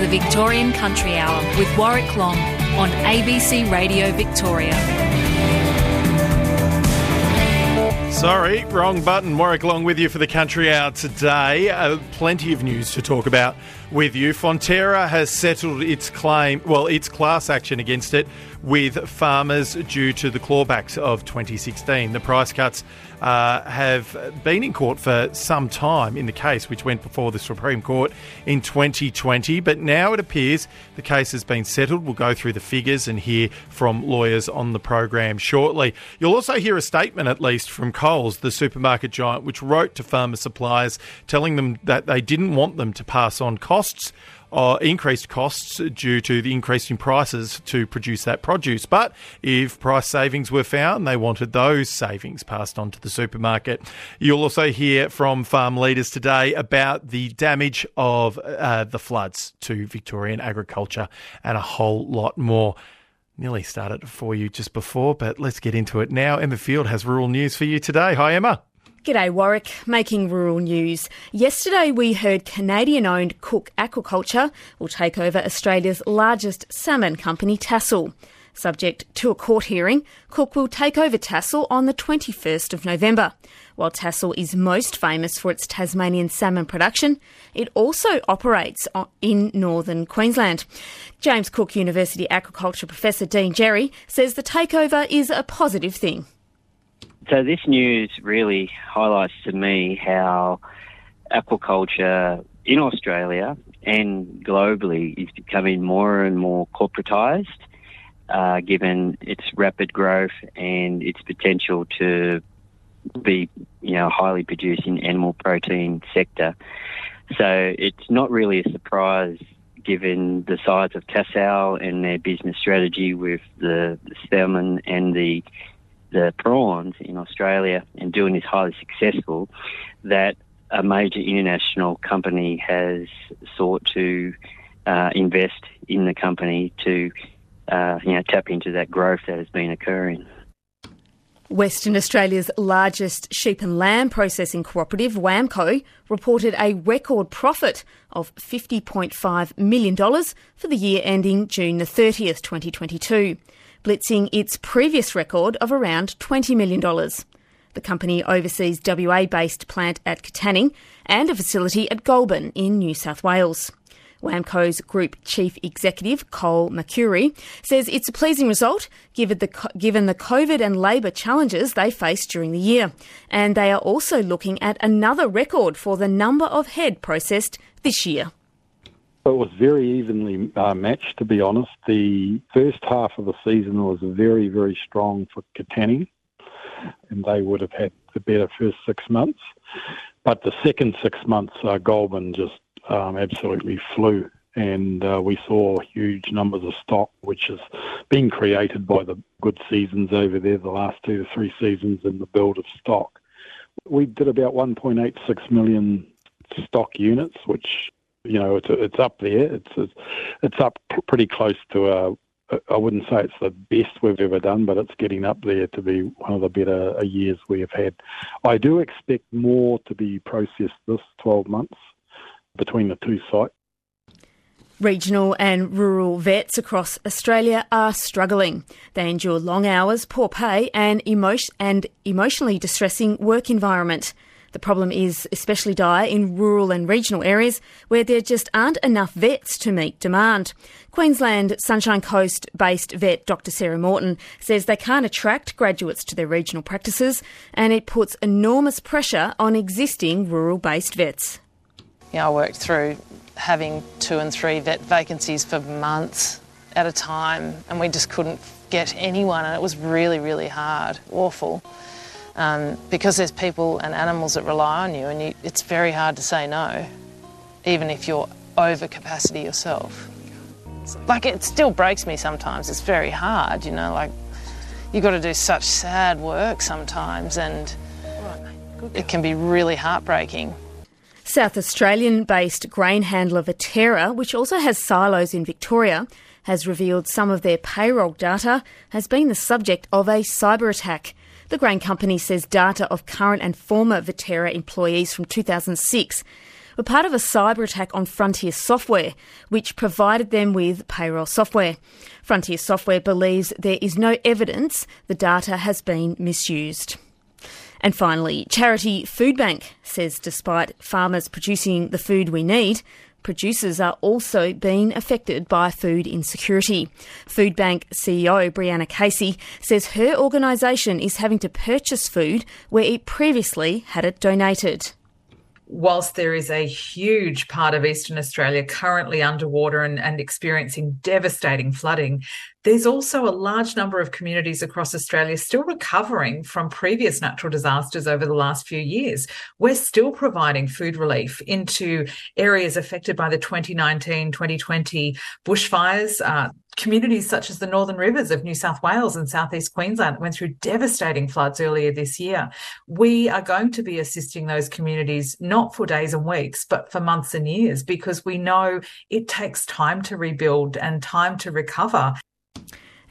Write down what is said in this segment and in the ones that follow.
the Victorian Country Hour with Warwick Long on ABC Radio Victoria. Sorry, wrong button. Warwick Long with you for the Country Hour today. Uh, plenty of news to talk about with you. Fonterra has settled its claim, well, its class action against it with farmers due to the clawbacks of 2016. The price cuts uh, have been in court for some time in the case, which went before the Supreme Court in 2020. But now it appears the case has been settled. We'll go through the figures and hear from lawyers on the program shortly. You'll also hear a statement, at least, from Coles, the supermarket giant, which wrote to farmer suppliers telling them that they didn't want them to pass on costs uh, increased costs due to the increase in prices to produce that produce. But if price savings were found, they wanted those savings passed on to the supermarket. You'll also hear from farm leaders today about the damage of uh, the floods to Victorian agriculture and a whole lot more nearly started for you just before, but let's get into it now. Emma Field has rural news for you today. Hi, Emma. G'day, Warwick. Making rural news. Yesterday, we heard Canadian owned Cooke Aquaculture will take over Australia's largest salmon company, Tassal. Subject to a court hearing, Cooke will take over Tassal on the 21st of November. While Tassal is most famous for its Tasmanian salmon production, it also operates in northern Queensland. James Cook University Aquaculture Professor Dean Jerry says the takeover is a positive thing. So this news really highlights to me how aquaculture in Australia and globally is becoming more and more corporatised, uh, given its rapid growth and its potential to be, you know, highly producing animal protein sector. So it's not really a surprise given the size of Tassal and their business strategy with the, the salmon and the the prawns in Australia and doing this highly successful, that a major international company has sought to uh, invest in the company to uh, you know tap into that growth that has been occurring. Western Australia's largest sheep and lamb processing cooperative, WAMMCO, reported a record profit of $50.5 million for the year ending June the 30th, 2022 blitzing its previous record of around $20 million. The company oversees WA based plant at Katanning and a facility at Goulburn in New South Wales. WAMMCO's Group Chief Executive, Coll MacRury, says it's a pleasing result given the, given the COVID and labour challenges they faced during the year. And they are also looking at another record for the number of head processed this year. It was very evenly uh, matched, to be honest. The first half of the season was very, very strong for Katanning, and they would have had the better first six months. But the second six months, uh, Goulburn just um, absolutely flew, and uh, we saw huge numbers of stock, which has been created by the good seasons over there, the last two to three seasons, and the build of stock. We did about 1.86 million stock units, which you know, it's it's up there. It's it's, it's up pretty close to a. I wouldn't say it's the best we've ever done, but it's getting up there to be one of the better uh, years we have had. I do expect more to be processed this 12 months between the two sites. Regional and rural vets across Australia are struggling. They endure long hours, poor pay, and, emotion- and emotionally distressing work environment. The problem is especially dire in rural and regional areas where there just aren't enough vets to meet demand. Queensland Sunshine Coast based vet Dr. Sarah Morton says they can't attract graduates to their regional practices and it puts enormous pressure on existing rural based vets. Yeah, I worked through having two and three vet vacancies for months at a time and we just couldn't get anyone and it was really, really hard, awful um, because there's people and animals that rely on you, and you, it's very hard to say no, even if you're over capacity yourself. Like it still breaks me sometimes. It's very hard, you know. Like you've got to do such sad work sometimes, and it can be really heartbreaking. South Australian based grain handler Viterra, which also has silos in Victoria, has revealed some of their payroll data has been the subject of a cyber attack. The grain company says data of current and former Viterra employees from 2006 were part of a cyber attack on Frontier Software, which provided them with payroll software. Frontier Software believes there is no evidence the data has been misused. And finally, charity Foodbank says despite farmers producing the food we need, producers are also being affected by food insecurity. Foodbank CEO Brianna Casey says her organisation is having to purchase food where it previously had it donated whilst there is a huge part of Eastern Australia currently underwater and, and, experiencing devastating flooding, there's also a large number of communities across Australia still recovering from previous natural disasters over the last few years. We're still providing food relief into areas affected by the 2019 2020 bushfires. Uh, communities such as the Northern Rivers of New South Wales and Southeast Queensland went through devastating floods earlier this year. We are going to be assisting those communities not for days and weeks, but for months and years because we know it takes time to rebuild and time to recover.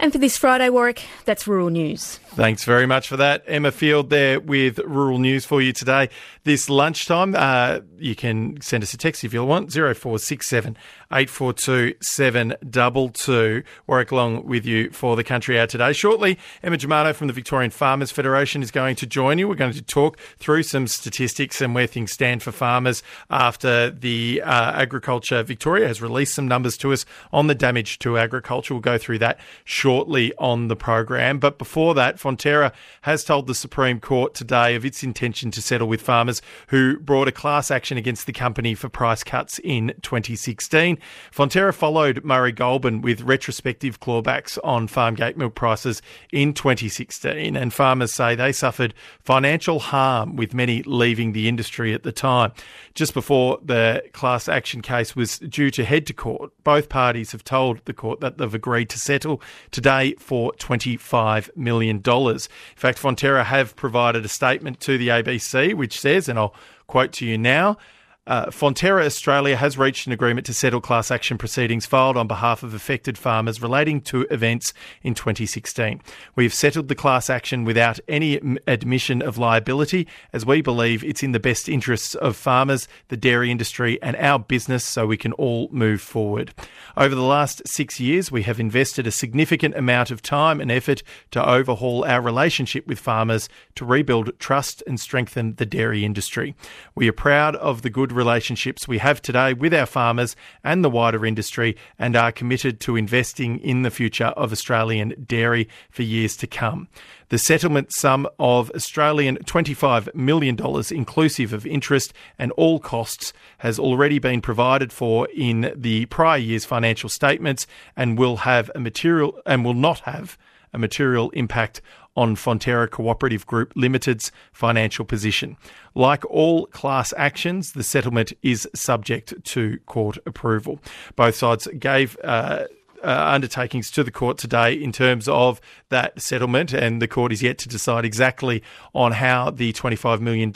And for this Friday, Warwick, that's rural news. Thanks very much for that. Emma Field there with rural news for you today. This lunchtime, uh, you can send us a text if you want, 0467 842 722. Warwick along with you for the Country Hour today. Shortly, Emma Germano from the Victorian Farmers Federation is going to join you. We're going to talk through some statistics and where things stand for farmers after the uh, Agriculture Victoria has released some numbers to us on the damage to agriculture. We'll go through that shortly on the program. But before that, Fonterra has told the Supreme Court today of its intention to settle with farmers who brought a class action against the company for price cuts in 2016. Fonterra followed Murray Goulburn with retrospective clawbacks on farm gate milk prices in 2016, and farmers say they suffered financial harm with many leaving the industry at the time. Just before the class action case was due to head to court, both parties have told the court that they've agreed to settle today for $25 million. In fact, Fonterra have provided a statement to the ABC which says, and I'll quote to you now, uh, Fonterra Australia has reached an agreement to settle class action proceedings filed on behalf of affected farmers relating to events in 2016. We have settled the class action without any admission of liability, as we believe it's in the best interests of farmers, the dairy industry, and our business so we can all move forward. Over the last six years, we have invested a significant amount of time and effort to overhaul our relationship with farmers to rebuild trust and strengthen the dairy industry. We are proud of the good relationships we have today with our farmers and the wider industry and are committed to investing in the future of Australian dairy for years to come. The settlement sum of Australian $25 million, inclusive of interest and all costs, has already been provided for in the prior year's financial statements and will have a material and will not have a material impact on Fonterra Cooperative Group Limited's financial position. Like all class actions, the settlement is subject to court approval. Both sides gave uh, uh, undertakings to the court today in terms of that settlement, and the court is yet to decide exactly on how the $25 million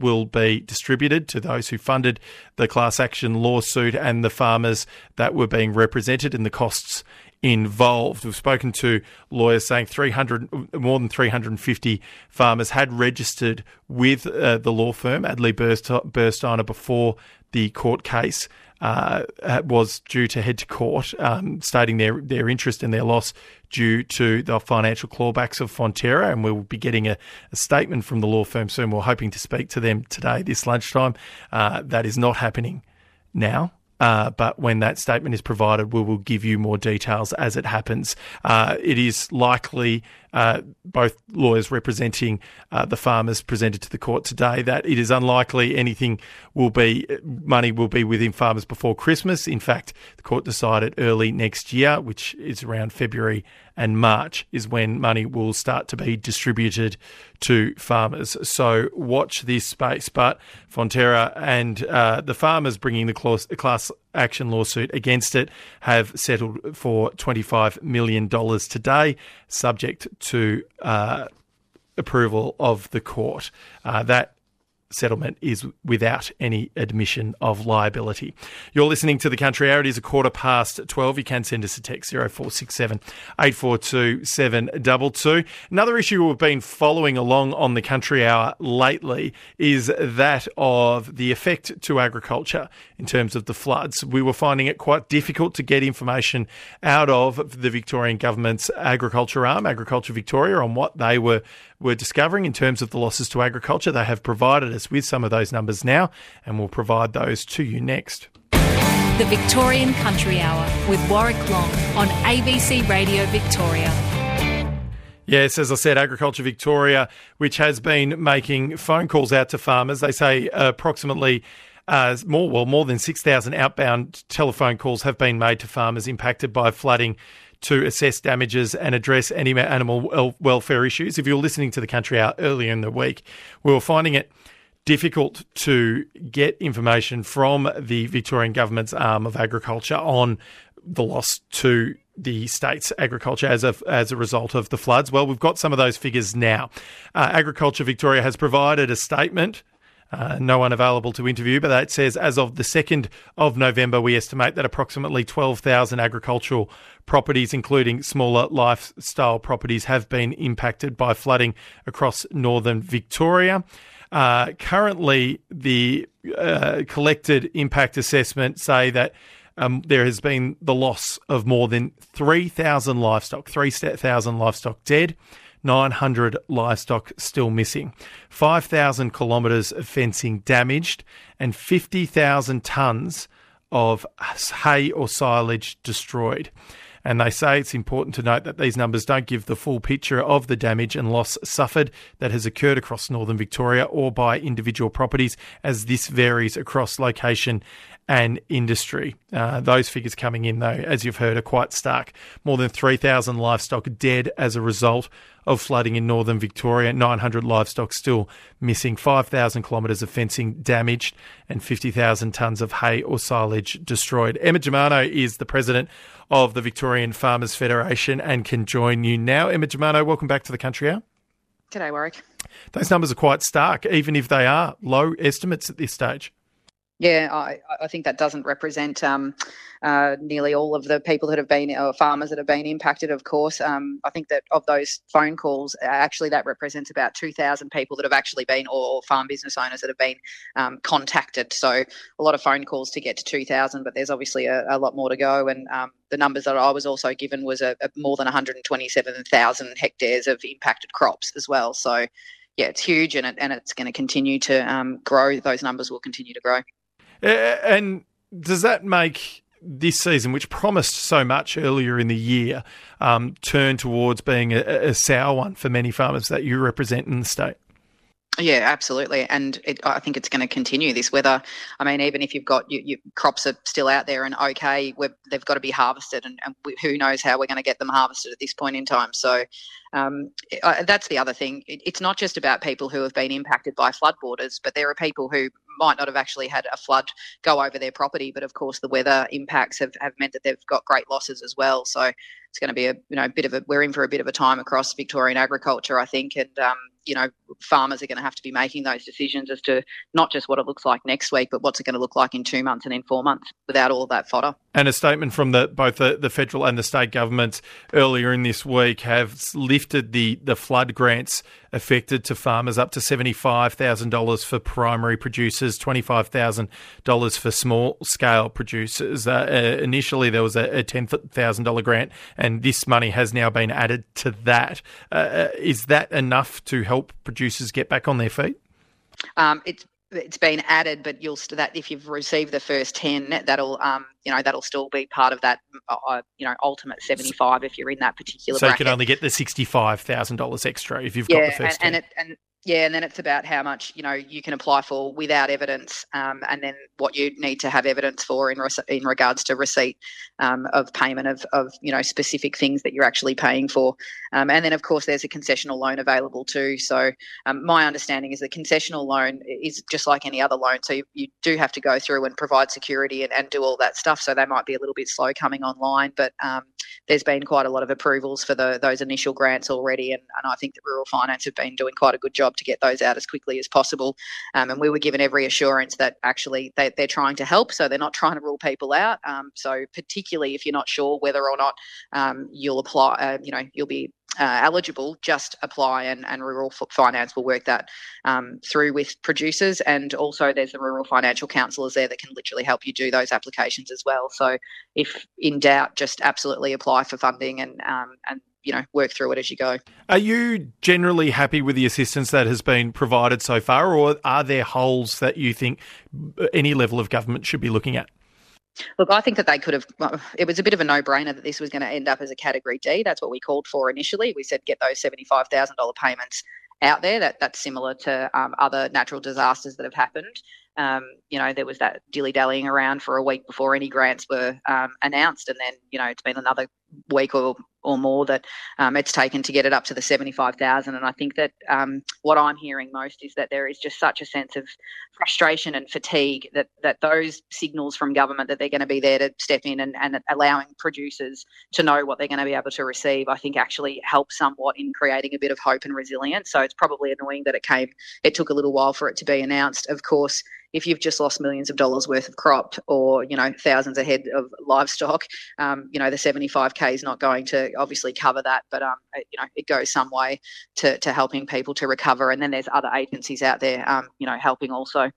will be distributed to those who funded the class action lawsuit and the farmers that were being represented and the costs involved. We've spoken to lawyers saying 300, more than 350 farmers had registered with uh, the law firm Adley Burstyner before the court case uh, was due to head to court, um, stating their, their interest in their loss due to the financial clawbacks of Fonterra. And we'll be getting a, a statement from the law firm soon. We're hoping to speak to them today, this lunchtime. Uh, that is not happening now. Uh, but when that statement is provided, we will give you more details as it happens. Uh, it is likely uh, both lawyers representing uh, the farmers presented to the court today that it is unlikely anything will be money will be within farmers before Christmas. In fact, the court decided early next year, which is around February and March, is when money will start to be distributed to farmers. So watch this space. But Fonterra and uh, the farmers bringing the class, class action lawsuit against it have settled for $25 million today, subject to uh, approval of the court. Uh, that settlement is without any admission of liability. You're listening to the Country Hour. It is a quarter past 12. You can send us a text 0467 842 722. Another issue we've been following along on the Country Hour lately is that of the effect to agriculture in terms of the floods. We were finding it quite difficult to get information out of the Victorian government's agriculture arm, Agriculture Victoria, on what they were were discovering in terms of the losses to agriculture. They have provided us with some of those numbers now, and we'll provide those to you next. The Victorian Country Hour with Warwick Long on ABC Radio Victoria. Yes, as I said, Agriculture Victoria, which has been making phone calls out to farmers, they say approximately uh, more well more than six thousand outbound telephone calls have been made to farmers impacted by flooding to assess damages and address any animal welfare issues. If you're listening to the Country Hour earlier in the week, we were finding it difficult to get information from the Victorian government's arm of agriculture on the loss to the state's agriculture as a as a result of the floods. Well, we've got some of those figures now. Uh, agriculture Victoria has provided a statement uh, no one available to interview, but that says as of the 2nd of November, we estimate that approximately 12,000 agricultural properties, including smaller lifestyle properties, have been impacted by flooding across northern Victoria. Uh, currently, the uh, collected impact assessment say that um, there has been the loss of more than 3,000 livestock, 3,000 livestock dead. 900 livestock still missing, 5,000 kilometres of fencing damaged, and 50,000 tonnes of hay or silage destroyed. And they say it's important to note that these numbers don't give the full picture of the damage and loss suffered that has occurred across northern Victoria or by individual properties, as this varies across location and industry. Uh, those figures coming in, though, as you've heard, are quite stark. More than 3,000 livestock dead as a result of flooding in northern Victoria, 900 livestock still missing, 5,000 kilometres of fencing damaged, and 50,000 tonnes of hay or silage destroyed. Emma Germano is the president of the Victorian Farmers Federation and can join you now. Emma Germano, welcome back to the Country Hour. G'day, Warwick. Those numbers are quite stark, even if they are low estimates at this stage. Yeah, I, I think that doesn't represent um, uh, nearly all of the people that have been, or farmers that have been impacted, of course. Um, I think that of those phone calls, actually, that represents about 2,000 people that have actually been, or, farm business owners that have been um, contacted. So a lot of phone calls to get to 2,000, but there's obviously a, a, lot more to go. And um, the numbers that I was also given was a, a more than 127,000 hectares of impacted crops as well. So yeah, it's huge, and it, and it's going to continue to um, grow. Those numbers will continue to grow. And does that make this season, which promised so much earlier in the year, um, turn towards being a, a sour one for many farmers that you represent in the state? Yeah, absolutely, and it, I think it's going to continue this weather. I mean, even if you've got your, crops are still out there and okay, they've got to be harvested, and, and who knows how we're going to get them harvested at this point in time. So um, that's the other thing. It, it's not just about people who have been impacted by flood borders, but there are people who might not have actually had a flood go over their property, but of course the weather impacts have, have meant that they've got great losses as well. So it's going to be a you know bit of a we're in for a bit of a time across Victorian agriculture, I think, and um, you know farmers are going to have to be making those decisions as to not just what it looks like next week, but what's it going to look like in two months and in four months without all that fodder. And a statement from the, both the, the federal and the state governments earlier in this week have lifted the, the flood grants affected to farmers up to $75,000 for primary producers, $25,000 for small scale producers. Uh, uh, initially, there was a, a $10,000 grant, and this money has now been added to that. Uh, uh, is that enough to help producers get back on their feet? Um, it's it's been added, but you'll still that if you've received the first ten, that'll um, you know that'll still be part of that uh, uh you know ultimate seventy five if you're in that particular. So bracket. you can only get the sixty five thousand dollars extra if you've yeah, got the first and, 10. And, it, and yeah, and then it's about how much you know you can apply for without evidence, um, and then what you need to have evidence for in in regards to receipt um, of payment of, of you know specific things that you're actually paying for, um, and then of course there's a concessional loan available too. So um, my understanding is the concessional loan is just like any other loan, so you, you do have to go through and provide security and, and do all that stuff. So they might be a little bit slow coming online, but um, there's been quite a lot of approvals for the, those initial grants already, and, and I think that Rural Finance have been doing quite a good job to get those out as quickly as possible. Um, and we were given every assurance that actually they, they're trying to help, so they're not trying to rule people out. Um, so particularly if you're not sure whether or not um, you'll apply, uh, you know, you'll be uh, eligible, just apply and, and Rural Finance will work that um, through with producers. And also, there's the Rural Financial Counsellors there that can literally help you do those applications as well. So, if in doubt, just absolutely apply for funding and um, and you know work through it as you go. Are you generally happy with the assistance that has been provided so far, or are there holes that you think any level of government should be looking at? Look, I think that they could have. Well, it was a bit of a no-brainer that this was going to end up as a Category D. That's what we called for initially. We said get those seventy-five thousand dollar payments out there. That that's similar to um, other natural disasters that have happened. Um, you know, there was that dilly dallying around for a week before any grants were um, announced, and then you know it's been another week or or more that um, it's taken to get it up to the 75,000. And I think that um, what I'm hearing most is that there is just such a sense of frustration and fatigue that, that those signals from government that they're going to be there to step in and, and allowing producers to know what they're going to be able to receive, I think actually helps somewhat in creating a bit of hope and resilience. So it's probably annoying that it came, it took a little while for it to be announced. Of course, if you've just lost millions of dollars worth of crop or you know thousands ahead of livestock, um, you know the 75k is not going to obviously cover that, but um, it, you know it goes some way to, to helping people to recover. And then there's other agencies out there, um, you know, helping also.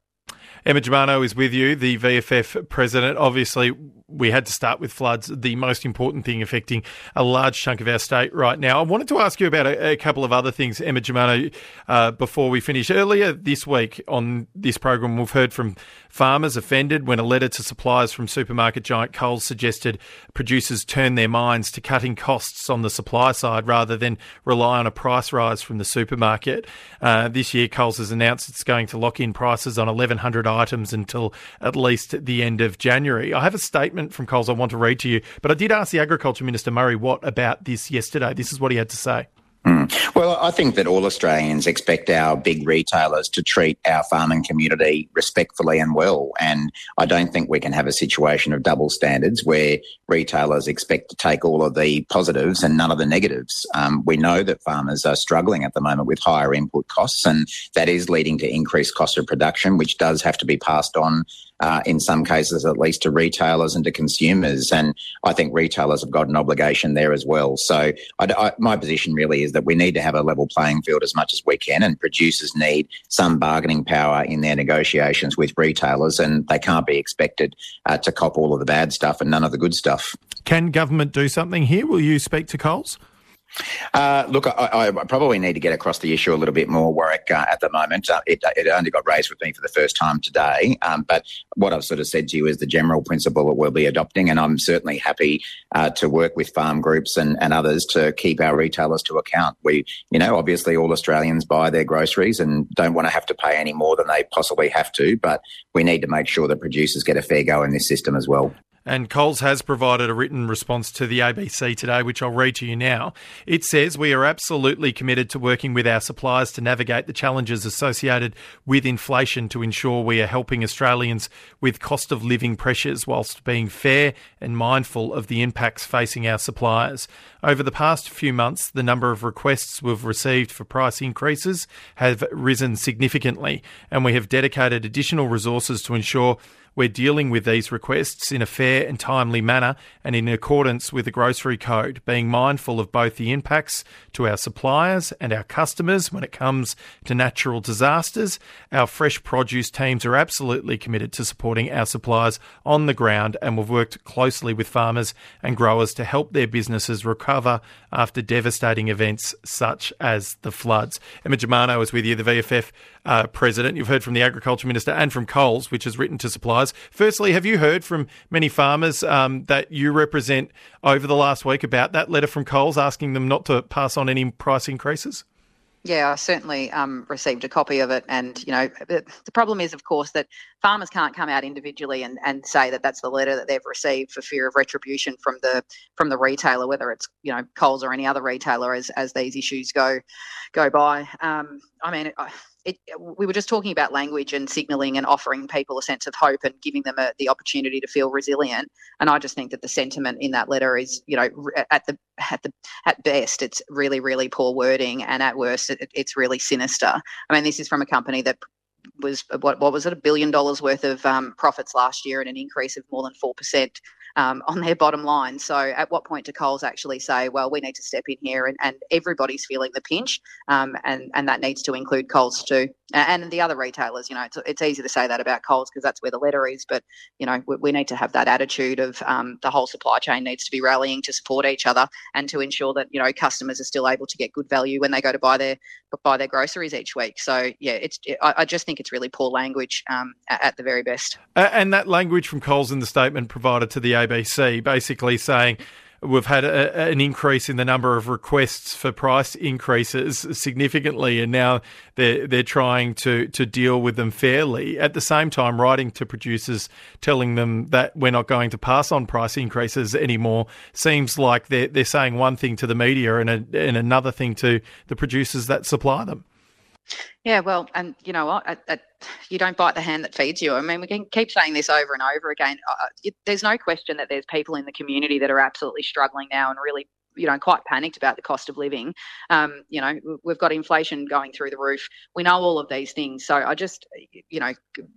Emma Germano is with you, the VFF president. Obviously, we had to start with floods, the most important thing affecting a large chunk of our state right now. I wanted to ask you about a, a couple of other things, Emma Germano, uh, before we finish. Earlier this week on this program, we've heard from farmers offended when a letter to suppliers from supermarket giant Coles suggested producers turn their minds to cutting costs on the supply side rather than rely on a price rise from the supermarket. Uh, this year, Coles has announced it's going to lock in prices on 1,100 items until at least the end of January. I have a statement from Coles I want to read to you, but I did ask the Agriculture Minister Murray Watt about this yesterday. This is what he had to say. Mm. Well, I think that all Australians expect our big retailers to treat our farming community respectfully and well. And I don't think we can have a situation of double standards where retailers expect to take all of the positives and none of the negatives. Um, we know that farmers are struggling at the moment with higher input costs, and that is leading to increased cost of production, which does have to be passed on uh, in some cases at least to retailers and to consumers. And I think retailers have got an obligation there as well. So I, I, my position really is that we need to have a level playing field as much as we can, and producers need some bargaining power in their negotiations with retailers, and they can't be expected uh, to cop all of the bad stuff and none of the good stuff. Can government do something here? Will you speak to Coles? Uh, look, I, I, probably need to get across the issue a little bit more, Warwick, uh, at the moment. Uh, it, it, only got raised with me for the first time today. Um, but what I've sort of said to you is the general principle that we'll be adopting, and I'm certainly happy uh, to work with farm groups and, and others to keep our retailers to account. We, you know, obviously all Australians buy their groceries and don't want to have to pay any more than they possibly have to, but we need to make sure that producers get a fair go in this system as well. And Coles has provided a written response to the ABC today, which I'll read to you now. It says, We are absolutely committed to working with our suppliers to navigate the challenges associated with inflation to ensure we are helping Australians with cost of living pressures whilst being fair and mindful of the impacts facing our suppliers. Over the past few months, the number of requests we've received for price increases have risen significantly, and we have dedicated additional resources to ensure we're dealing with these requests in a fair and timely manner and in accordance with the Grocery Code, being mindful of both the impacts to our suppliers and our customers when it comes to natural disasters. Our fresh produce teams are absolutely committed to supporting our suppliers on the ground and we've worked closely with farmers and growers to help their businesses recover after devastating events such as the floods. Emma Germano is with you, the VFF uh, president. You've heard from the Agriculture Minister and from Coles, which has written to suppliers suppliers. Firstly, have you heard from many farmers um, that you represent over the last week about that letter from Coles asking them not to pass on any price increases? Yeah, I certainly um, received a copy of it. And, you know, the problem is, of course, that farmers can't come out individually and, and say that that's the letter that they've received for fear of retribution from the from the retailer, whether it's, you know, Coles or any other retailer as, as these issues go go by. Um, I mean, it, we were just talking about language and signalling and offering people a sense of hope and giving them a, the opportunity to feel resilient. And I just think that the sentiment in that letter is, you know, at the at the at best, it's really really poor wording, and at worst, it, it's really sinister. I mean, this is from a company that was what what was it a billion dollars worth of um, profits last year and an increase of more than four percent um, on their bottom line. So, at what point do Coles actually say, "Well, we need to step in here," and, and everybody's feeling the pinch, um, and and that needs to include Coles too, and the other retailers. You know, it's, it's easy to say that about Coles because that's where the letter is, but you know, we, we need to have that attitude of um, the whole supply chain needs to be rallying to support each other and to ensure that you know customers are still able to get good value when they go to buy their buy their groceries each week. So, yeah, it's I, just think it's really poor language um, at the very best. and that language from Coles in the statement provided to the ABC, basically saying we've had a, an increase in the number of requests for price increases significantly, and now they're they're trying to to deal with them fairly. At the same time, writing to producers telling them that we're not going to pass on price increases anymore seems like they're they're saying one thing to the media and a, and another thing to the producers that supply them. Yeah, well, and you know what? you don't bite the hand that feeds you. I mean, we can keep saying this over and over again. Uh, it, there's no question that there's people in the community that are absolutely struggling now and really you know quite panicked about the cost of living. Um, you know, we've got inflation going through the roof. We know all of these things. So I just, you know,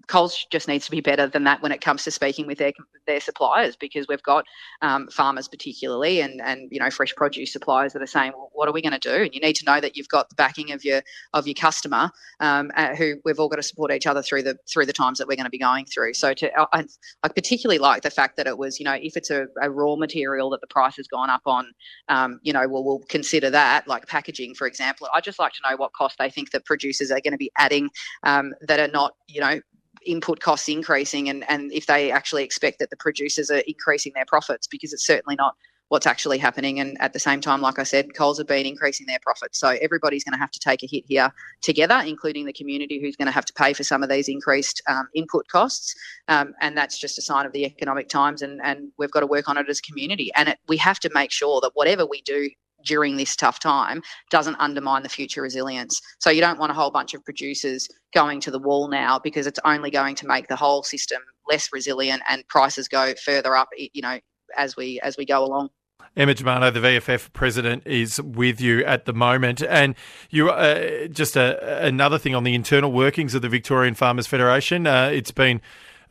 Coles just needs to be better than that when it comes to speaking with their their suppliers because we've got um, farmers particularly and and you know fresh produce suppliers that are saying, well, what are we going to do? And you need to know that you've got the backing of your of your customer, um, who we've all got to support each other through the through the times that we're going to be going through. So to I, I particularly like the fact that it was, you know, if it's a, a raw material that the price has gone up on um, you know, well, we'll consider that, like packaging, for example. I'd just like to know what cost they think that producers are going to be adding um, that are not, you know, input costs increasing and, and if they actually expect that the producers are increasing their profits because it's certainly not what's actually happening. And at the same time, like I said, Coles have been increasing their profits. So everybody's going to have to take a hit here together, including the community who's going to have to pay for some of these increased um, input costs. Um, and that's just a sign of the economic times. And, and we've got to work on it as a community. And it, we have to make sure that whatever we do during this tough time doesn't undermine the future resilience. So you don't want a whole bunch of producers going to the wall now because it's only going to make the whole system less resilient and prices go further up, you know, as we as we go along. Emma Germano, the VFF president, is with you at the moment. And you uh, just a, another thing on the internal workings of the Victorian Farmers Federation. Uh, it's been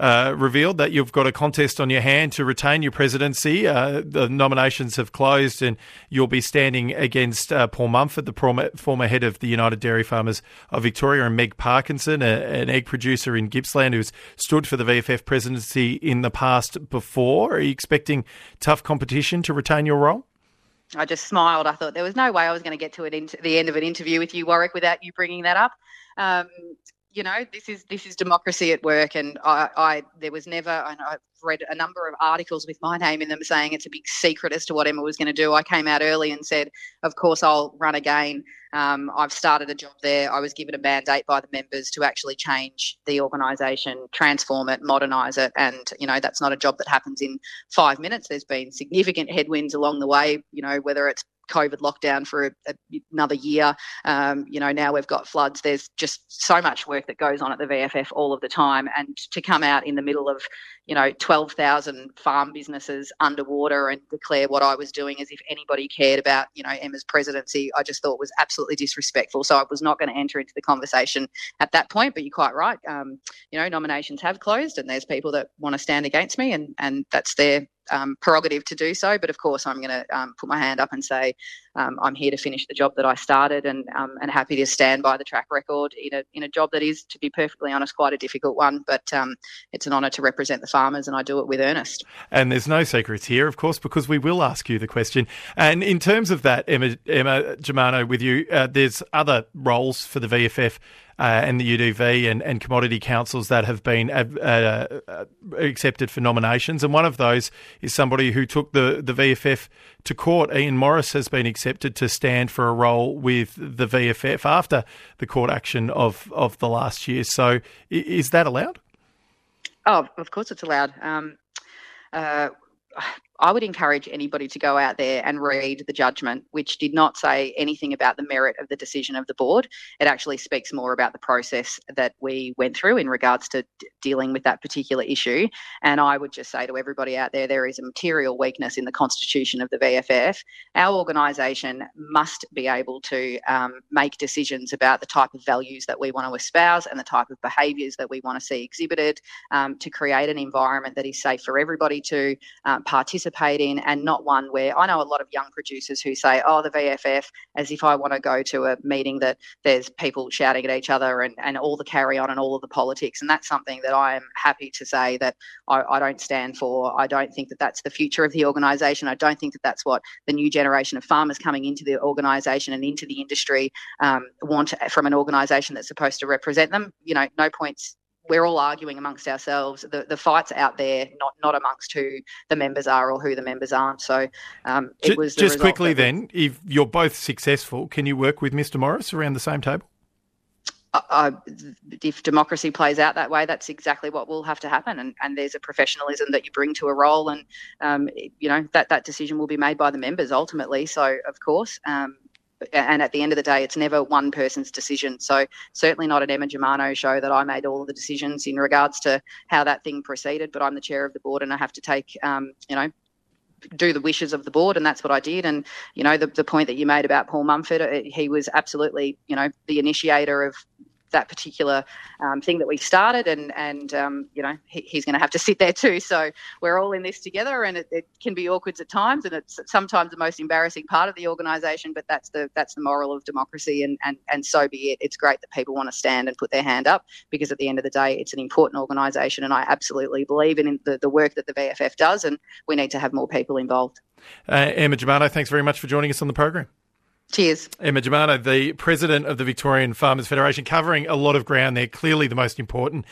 uh, revealed that you've got a contest on your hand to retain your presidency. Uh, the nominations have closed, and you'll be standing against uh, Paul Mumford, the former head of the United Dairy Farmers of Victoria, and Meg Parkinson, a, an egg producer in Gippsland who's stood for the VFF presidency in the past before. Are you expecting tough competition to retain your role? I just smiled. I thought there was no way I was going to get to it the end of an interview with you, Warwick, without you bringing that up. Um, you know, this is this is democracy at work, and I, I there was never. And I've read a number of articles with my name in them saying it's a big secret as to what Emma was going to do. I came out early and said, of course, I'll run again. Um, I've started a job there. I was given a mandate by the members to actually change the organisation, transform it, modernise it, and you know that's not a job that happens in five minutes. There's been significant headwinds along the way. You know whether it's COVID lockdown for a, a, another year. Um, you know, now we've got floods. There's just so much work that goes on at the VFF all of the time, and to come out in the middle of you know, 12,000 farm businesses underwater and declare what I was doing as if anybody cared about, you know, Emma's presidency, I just thought was absolutely disrespectful. So I was not going to enter into the conversation at that point. But you're quite right. Um, you know, nominations have closed and there's people that want to stand against me and, and that's their um, prerogative to do so. But of course, I'm going to um, put my hand up and say um, I'm here to finish the job that I started, and um, and happy to stand by the track record in a in a job that is, to be perfectly honest, quite a difficult one. But um, it's an honour to represent the farmers, and I do it with earnest. And there's no secrets here, of course, because we will ask you the question. And in terms of that, Emma Emma Germano, with you, uh, there's other roles for the VFF uh, and the UDV and, and commodity councils that have been uh, uh, accepted for nominations. And one of those is somebody who took the, the VFF to court. Ian Morris has been accepted to stand for a role with the VFF after the court action of, of the last year. So is that allowed? Oh, of course it's allowed. Um, uh, I would encourage anybody to go out there and read the judgment, which did not say anything about the merit of the decision of the board. It actually speaks more about the process that we went through in regards to d- dealing with that particular issue. And I would just say to everybody out there, there is a material weakness in the constitution of the VFF. Our organisation must be able to um, make decisions about the type of values that we want to espouse and the type of behaviours that we want to see exhibited um, to create an environment that is safe for everybody to um, participate in and not one where I know a lot of young producers who say, oh, the VFF, as if I want to go to a meeting that there's people shouting at each other and, and all the carry on and all of the politics. And that's something that I am happy to say that I, I don't stand for. I don't think that that's the future of the organisation. I don't think that that's what the new generation of farmers coming into the organisation and into the industry um, want from an organisation that's supposed to represent them. You know, no points we're all arguing amongst ourselves. The the fight's out there, not not amongst who the members are or who the members aren't. So um, it just, was just quickly. Then, if you're both successful, can you work with Mr. Morris around the same table? Uh, if democracy plays out that way, that's exactly what will have to happen. And, and there's a professionalism that you bring to a role, and um, you know that that decision will be made by the members ultimately. So, of course, um, and at the end of the day, it's never one person's decision. So certainly not an Emma Germano show that I made all of the decisions in regards to how that thing proceeded. But I'm the chair of the board, and I have to take, um, you know, do the wishes of the board, and that's what I did. And you know, the the point that you made about Paul Mumford, uh, he was absolutely, you know, the initiator of that particular um, thing that we started, and and um, you know he, he's going to have to sit there too. So we're all in this together, and it, it, can be awkward at times, and it's sometimes the most embarrassing part of the organisation. But that's the that's the moral of democracy, and and and so be it. It's great that people want to stand and put their hand up because at the end of the day, it's an important organisation, and I absolutely believe in the, the work that the VFF does, and we need to have more people involved. Uh, Emma Germano, thanks very much for joining us on the program. Cheers. Emma Germano, the president of the Victorian Farmers Federation, covering a lot of ground there. Clearly, the most important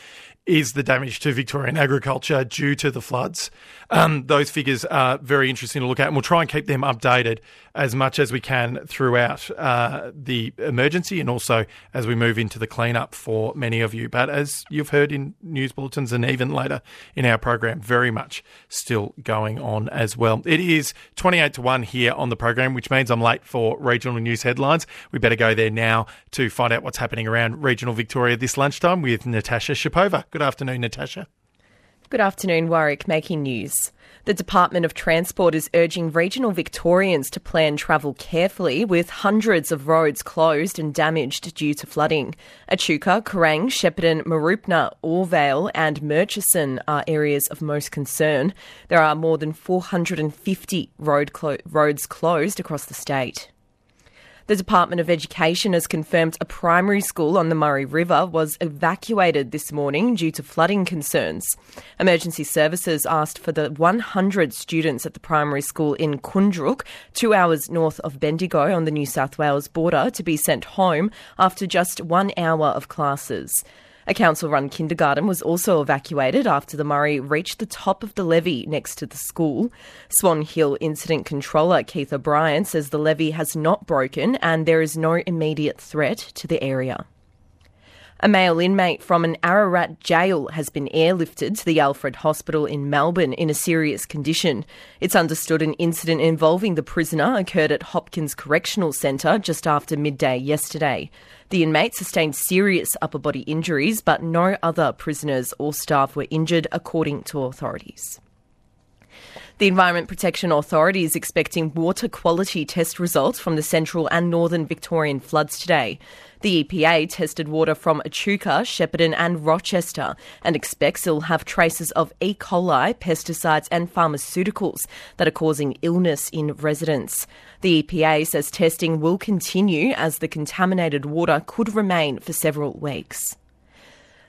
is the damage to Victorian agriculture due to the floods. Um, those figures are very interesting to look at, and we'll try and keep them updated as much as we can throughout uh, the emergency and also as we move into the cleanup for many of you. But as you've heard in news bulletins and even later in our program, very much still going on as well. It is 28 to 1 here on the program, which means I'm late for regional news headlines. We better go there now to find out what's happening around regional Victoria this lunchtime with Natasha Schapova. Good afternoon, Natasha. Good afternoon, Warwick. Making news. The Department of Transport is urging regional Victorians to plan travel carefully with hundreds of roads closed and damaged due to flooding. Echuca, Kerang, Shepparton, Mooroopna, Orrvale, and Murchison are areas of most concern. There are more than 450 road clo- roads closed across the state. The Department of Education has confirmed a primary school on the Murray River was evacuated this morning due to flooding concerns. Emergency services asked for the 100 students at the primary school in Koondrook, two hours north of Bendigo on the New South Wales border, to be sent home after just one hour of classes. A council run kindergarten was also evacuated after the Murray reached the top of the levee next to the school. Swan Hill Incident Controller Keith O'Brien says the levee has not broken and there is no immediate threat to the area. A male inmate from an Ararat jail has been airlifted to the Alfred Hospital in Melbourne in a serious condition. It's understood an incident involving the prisoner occurred at Hopkins Correctional Centre just after midday yesterday. The inmate sustained serious upper body injuries, but no other prisoners or staff were injured, according to authorities. The Environment Protection Authority is expecting water quality test results from the central and northern Victorian floods today. The EPA tested water from Echuca, Shepparton, and Rochester and expects it'll have traces of E. coli, pesticides, and pharmaceuticals that are causing illness in residents. The EPA says testing will continue as the contaminated water could remain for several weeks.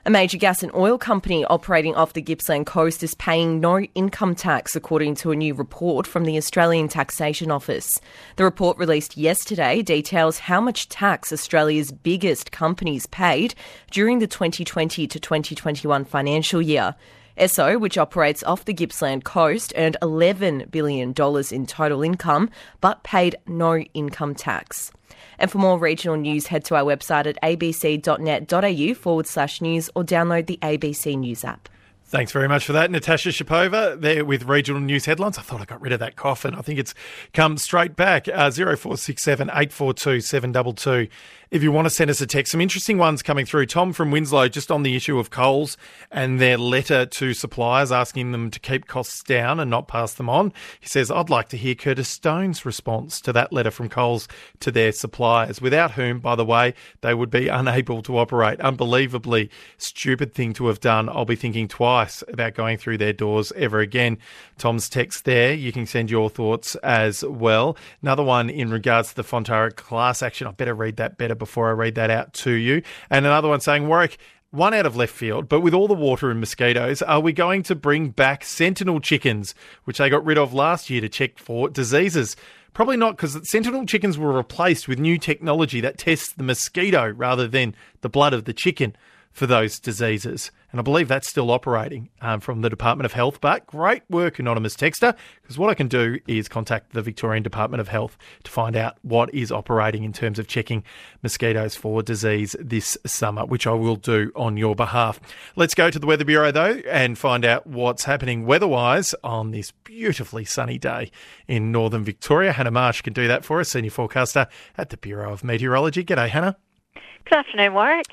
A major gas and oil company operating off the Gippsland coast is paying no income tax, according to a new report from the Australian Taxation Office. The report released yesterday details how much tax Australia's biggest companies paid during the 2020 to 2021 financial year. Esso, which operates off the Gippsland coast, earned $11 billion in total income but paid no income tax. And for more regional news, head to our website at abc.net.au forward slash news or download the ABC News app. Thanks very much for that, Natasha Schapova, there with regional news headlines. I thought I got rid of that cough, and I think it's come straight back. Uh, 0467 842 722 if you want to send us a text. Some interesting ones coming through. Tom from Winslow, just on the issue of Coles and their letter to suppliers asking them to keep costs down and not pass them on. He says, I'd like to hear Curtis Stone's response to that letter from Coles to their suppliers, without whom, by the way, they would be unable to operate. Unbelievably stupid thing to have done. I'll be thinking twice about going through their doors ever again. Tom's text there. You can send your thoughts as well. Another one in regards to the Fonterra class action. I better read that better before I read that out to you. And another one saying, Warwick, one out of left field, but with all the water and mosquitoes, are we going to bring back sentinel chickens, which they got rid of last year to check for diseases? Probably not, because sentinel chickens were replaced with new technology that tests the mosquito rather than the blood of the chicken for those diseases. And I believe that's still operating um, from the Department of Health. But great work, Anonymous Texter, because what I can do is contact the Victorian Department of Health to find out what is operating in terms of checking mosquitoes for disease this summer, which I will do on your behalf. Let's go to the Weather Bureau, though, and find out what's happening weather-wise on this beautifully sunny day in northern Victoria. Hannah Marsh can do that for us, senior forecaster at the Bureau of Meteorology. G'day, Hannah. Good afternoon, Warwick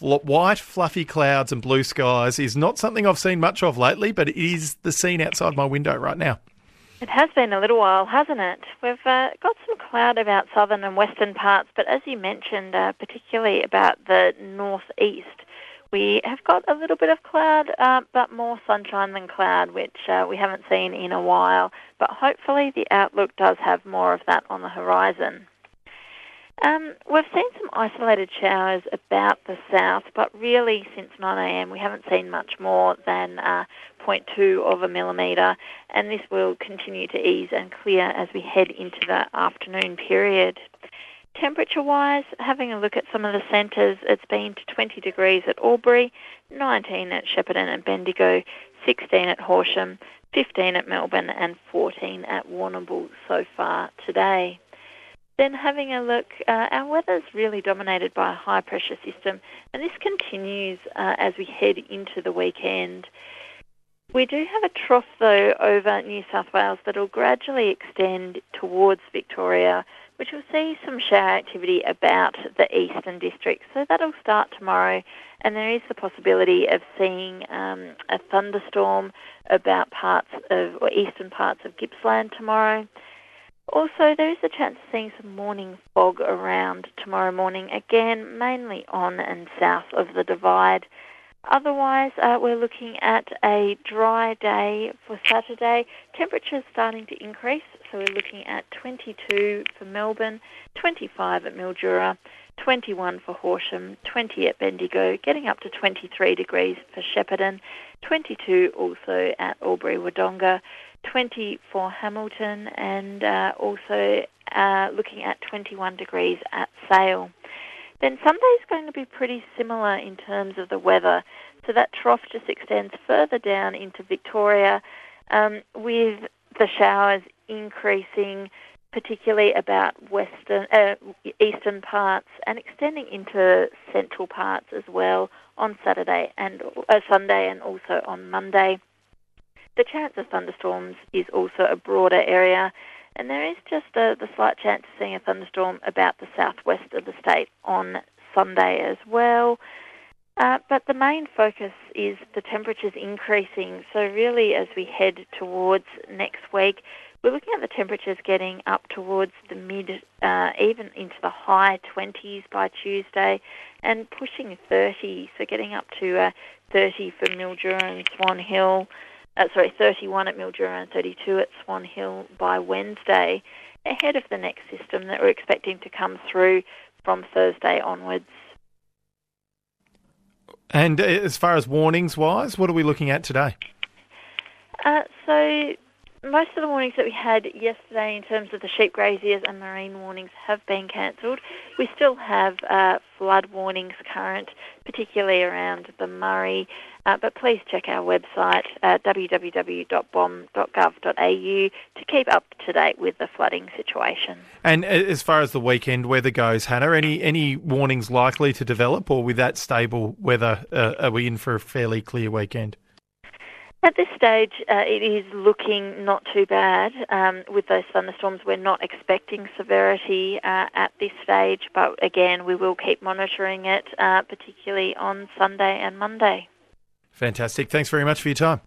white, fluffy clouds and blue skies is not something I've seen much of lately, but it is the scene outside my window right now. It has been a little while, hasn't it? We've uh, got some cloud about southern and western parts, but as you mentioned, uh, particularly about the northeast, we have got a little bit of cloud, uh, but more sunshine than cloud, which uh, we haven't seen in a while. But hopefully, the outlook does have more of that on the horizon. Um, we've seen some isolated showers about the south, but really since 9am we haven't seen much more than uh, 0.2 of a millimetre, and this will continue to ease and clear as we head into the afternoon period. Temperature wise, having a look at some of the centres, it's been to 20 degrees at Albury, 19 at Shepparton and Bendigo, 16 at Horsham, 15 at Melbourne, and 14 at Warrnambool so far today. Then having a look, uh, our is really dominated by a high pressure system, and this continues uh, as we head into the weekend. We do have a trough, though, over New South Wales that will gradually extend towards Victoria, which will see some shower activity about the eastern districts. So that'll start tomorrow, and there is the possibility of seeing um, a thunderstorm about parts of or eastern parts of Gippsland tomorrow. Also, there is a chance of seeing some morning fog around tomorrow morning, again, mainly on and south of the divide. Otherwise, uh, we're looking at a dry day for Saturday. Temperatures starting to increase, so we're looking at 22 for Melbourne, 25 at Mildura, 21 for Horsham, 20 at Bendigo, getting up to 23 degrees for Shepparton, 22 also at Albury Wodonga. 20 for Hamilton, and uh, also uh, looking at 21 degrees at Sale. Then Sunday's going to be pretty similar in terms of the weather. So that trough just extends further down into Victoria, um, with the showers increasing, particularly about western, uh, eastern parts, and extending into central parts as well on Saturday and uh, Sunday, and also on Monday. The chance of thunderstorms is also a broader area, and there is just a, the slight chance of seeing a thunderstorm about the southwest of the state on Sunday as well. Uh, but the main focus is the temperatures increasing. So, really, as we head towards next week, we're looking at the temperatures getting up towards the mid, uh, even into the high 20s by Tuesday, and pushing 30. So, getting up to uh, 30 for Mildura and Swan Hill uh, sorry, 31 at Mildura and 32 at Swan Hill by Wednesday, ahead of the next system that we're expecting to come through from Thursday onwards. And uh, as far as warnings wise, what are we looking at today? Uh, so most of the warnings that we had yesterday in terms of the sheep graziers and marine warnings have been cancelled. We still have uh, flood warnings current, particularly around the Murray, uh, but please check our website www.bom.gov.au to keep up to date with the flooding situation. And as far as the weekend weather goes, Hannah, any any warnings likely to develop, or with that stable weather, uh, are we in for a fairly clear weekend? At this stage, uh, it is looking not too bad. Um, with those thunderstorms, we're not expecting severity uh, at this stage, but again, we will keep monitoring it, uh, particularly on Sunday and Monday. Fantastic. Thanks very much for your time.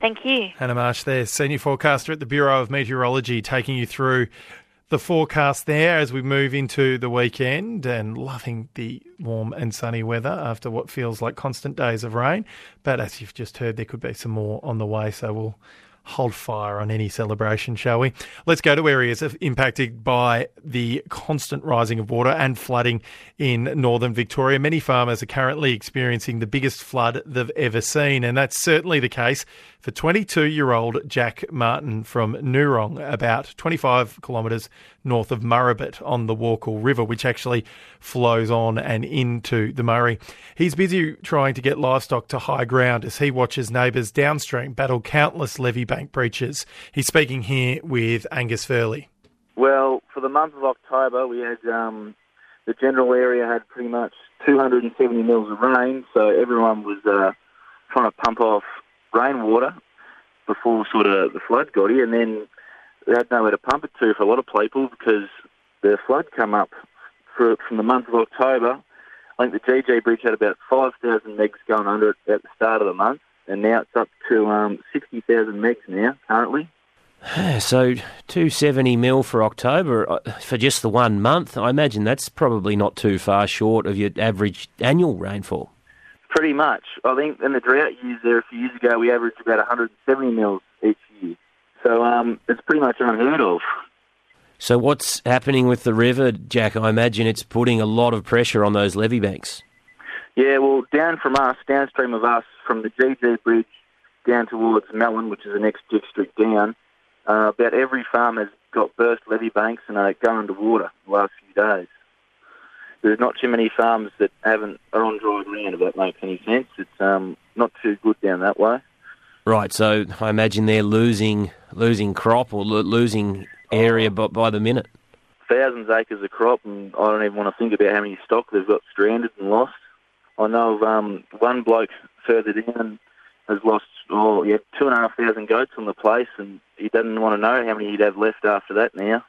Thank you. Hannah Marsh there, Senior Forecaster at the Bureau of Meteorology, taking you through the forecast there as we move into the weekend and loving the warm and sunny weather after what feels like constant days of rain. But as you've just heard, there could be some more on the way, so we'll hold fire on any celebration, shall we? Let's go to areas impacted by the constant rising of water and flooding in northern Victoria. Many farmers are currently experiencing the biggest flood they've ever seen, and that's certainly the case for 22 year old Jack Martin from Noorong, about 25 kilometres north of Murrabit on the Wakool River, which actually flows on and into the Murray. He's busy trying to get livestock to high ground as he watches neighbours downstream battle countless levee bank breaches. He's speaking here with Angus Furley. Well, for the month of October, we had um, the general area had pretty much 270 mils of rain, so everyone was uh, trying to pump off rainwater before sort of the flood got here, and then they had nowhere to pump it to for a lot of people because the flood come up for, from the month of October. I think the Gee Gee bridge had about 5,000 megs going under it at the start of the month, and now it's up to um, 60,000 megs now currently. So 270 mil for October uh, for just the one month. I imagine that's probably not too far short of your average annual rainfall. Pretty much. I think in the drought years there a few years ago, we averaged about 170 mils each year. So um, it's pretty much unheard of. So what's happening with the river, Jack? I imagine it's putting a lot of pressure on those levee banks. Yeah, well, down from us, downstream of us, from the Gee Gee Bridge down towards Mellool, which is the next district down, uh, about every farm has got burst levee banks and are going to underwater the last few days there's not too many farms that haven't are on dry ground. If that makes any sense, it's um, not too good down that way. Right. So I imagine they're losing losing crop or lo- losing area by, by the minute. Thousands of acres of crop, and I don't even want to think about how many stock they've got stranded and lost. I know of um, one bloke further down has lost oh yeah two and a half thousand goats on the place, and he doesn't want to know how many he'd have left after that. Now,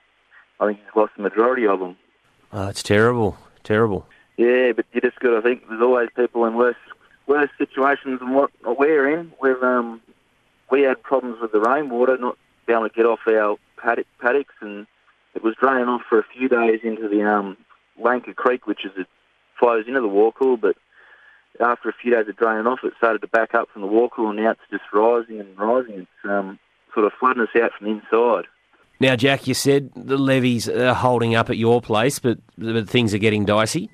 I think he's lost the majority of them. Oh, it's terrible. Terrible. Yeah, but you just got to think there's always people in worse worse situations than what we're in. We've um, we had problems with the rainwater not being able to get off our paddock, paddocks, and it was draining off for a few days into the um, Lanka Creek, which is it flows into the Wakool, but after a few days of draining off, it started to back up from the Wakool, and now it's just rising and rising. It's um, sort of flooding us out from the inside. Now, Jack, you said the levies are holding up at your place, but, but things are getting dicey.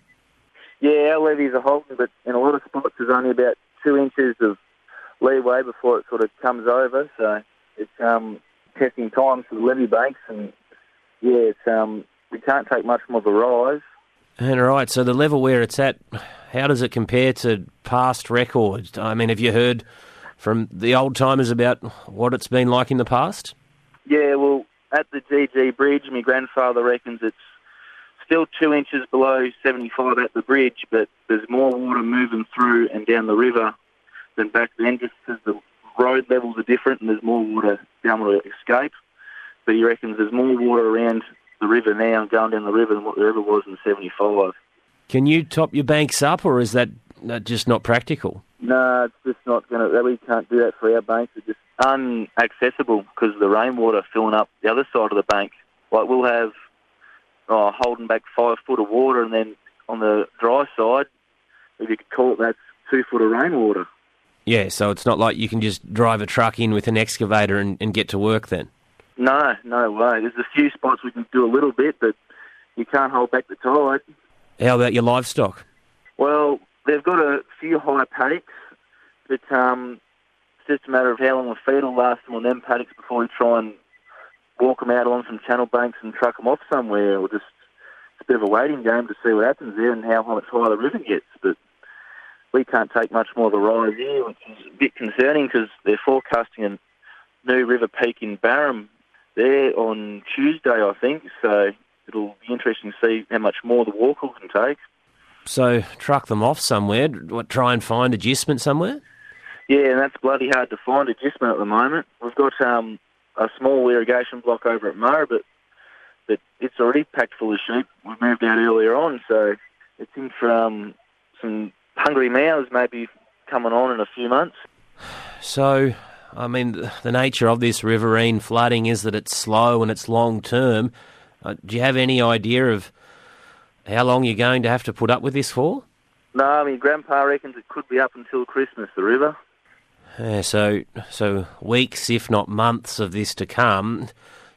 Yeah, our levies are holding, but in a lot of spots there's only about two inches of leeway before it sort of comes over. So it's um, testing times for the levee banks, and yeah, it's um, we can't take much more of a rise. And right, so the level where it's at, how does it compare to past records? I mean, have you heard from the old timers about what it's been like in the past? Yeah, well, at the Gee Gee Bridge, my grandfather reckons it's still two inches below 75 at the bridge, but there's more water moving through and down the river than back then, just because the road levels are different and there's more water down to escape. But he reckons there's more water around the river now going down the river than what there ever was in 75. Can you top your banks up, or is that just not practical? No, it's just not going to. We can't do that for our banks. It's just unaccessible because of the rainwater filling up the other side of the bank. Like we'll have oh, holding back five foot of water, and then on the dry side, if you could call it, that, two foot of rainwater. Yeah, so it's not like you can just drive a truck in with an excavator and, and get to work then. No, no way. There's a few spots we can do a little bit, but you can't hold back the tide. How about your livestock? Well, they've got a few high paddocks, but um, it's just a matter of how long the feed will last them on them paddocks before we try and walk them out along some channel banks and truck them off somewhere, or just it's a bit of a waiting game to see what happens there and how much higher the river gets. But we can't take much more of a rise here, which is a bit concerning because they're forecasting a new river peak in Barham there on Tuesday, I think. So it'll be interesting to see how much more the Wakool can take. So truck them off somewhere. What, try and find adjustment somewhere? Yeah, and that's bloody hard to find adjustment at the moment. We've got um, a small irrigation block over at Murray, but but it's already packed full of sheep. We moved out earlier on, so it's in for um, some hungry mouths maybe coming on in a few months. So, I mean, the nature of this riverine flooding is that it's slow and it's long term. Uh, do you have any idea of how long are you're going to have to put up with this for? No, I mean, Grandpa reckons it could be up until Christmas, the river. Yeah, so, so weeks, if not months, of this to come.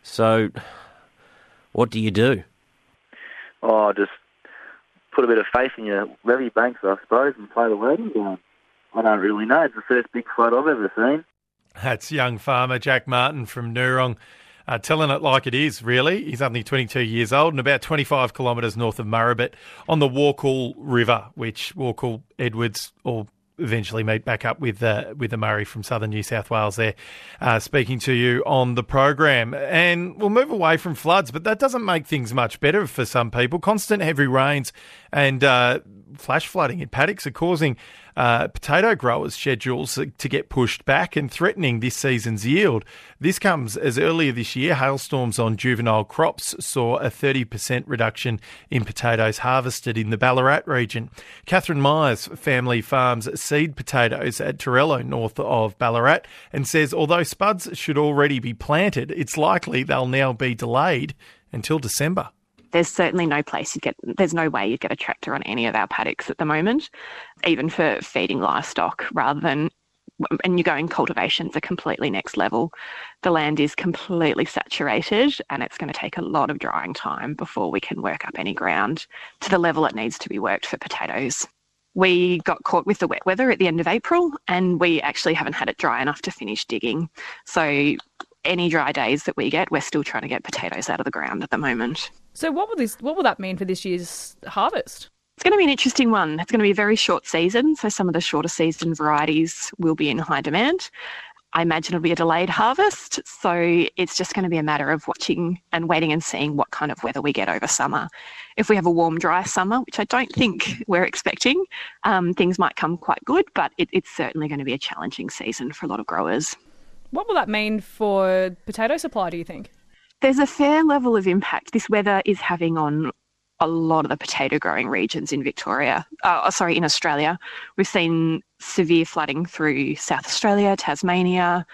So, what do you do? Oh, just put a bit of faith in your levee banks, I suppose, and play the waiting game. I don't really know. It's the first big flood I've ever seen. That's young farmer Jack Martin from Noorong. Uh, telling it like it is, really. He's only 22 years old and about 25 kilometres north of Murrabit on the Wakool River, which Wakool, Edwards, or eventually meet back up with uh, with the Murray from southern New South Wales there, uh, speaking to you on the program. And we'll move away from floods, but that doesn't make things much better for some people. Constant heavy rains and uh, flash flooding in paddocks are causing uh, potato growers' schedules to get pushed back and threatening this season's yield. This comes as earlier this year, hailstorms on juvenile crops saw a 30% reduction in potatoes harvested in the Ballarat region. Catherine Myers family farms seed potatoes at Tourello, north of Ballarat, and says although spuds should already be planted, it's likely they'll now be delayed until December there's certainly no place you'd get, there's no way you'd get a tractor on any of our paddocks at the moment, even for feeding livestock rather than, and you're going cultivations are completely next level. The land is completely saturated and it's going to take a lot of drying time before we can work up any ground to the level it needs to be worked for potatoes. We got caught with the wet weather at the end of April and we actually haven't had it dry enough to finish digging. So any dry days that we get, we're still trying to get potatoes out of the ground at the moment. So what will this what will that mean for this year's harvest? It's going to be an interesting one. It's going to be a very short season, so some of the shorter season varieties will be in high demand. I imagine it'll be a delayed harvest, so it's just going to be a matter of watching and waiting and seeing what kind of weather we get over summer. If we have a warm, dry summer, which I don't think we're expecting, um, things might come quite good, but it, it's certainly going to be a challenging season for a lot of growers. What will that mean for potato supply, do you think? There's a fair level of impact this weather is having on a lot of the potato growing regions in Victoria, uh, oh, sorry, in Australia. We've seen severe flooding through South Australia, Tasmania,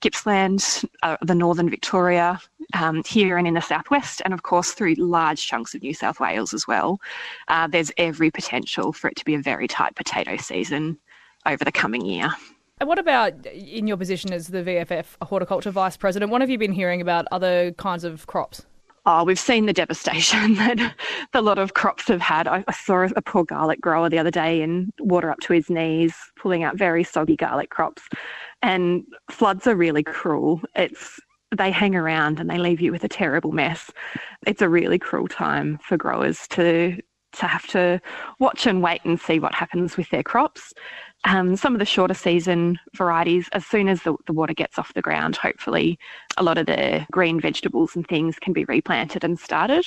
Gippsland, uh, the northern Victoria, um, here and in the southwest, and of course through large chunks of New South Wales as well. Uh, there's every potential for it to be a very tight potato season over the coming year. And what about in your position as the VFF horticulture vice president? What have you been hearing about other kinds of crops? Oh, we've seen the devastation that a lot of crops have had. I, saw a poor garlic grower the other day in water up to his knees, pulling out very soggy garlic crops. And floods are really cruel. It's they hang around and they leave you with a terrible mess. It's a really cruel time for growers to to have to watch and wait and see what happens with their crops. Um, some of the shorter season varieties, as soon as the, the, water gets off the ground, hopefully a lot of the green vegetables and things can be replanted and started.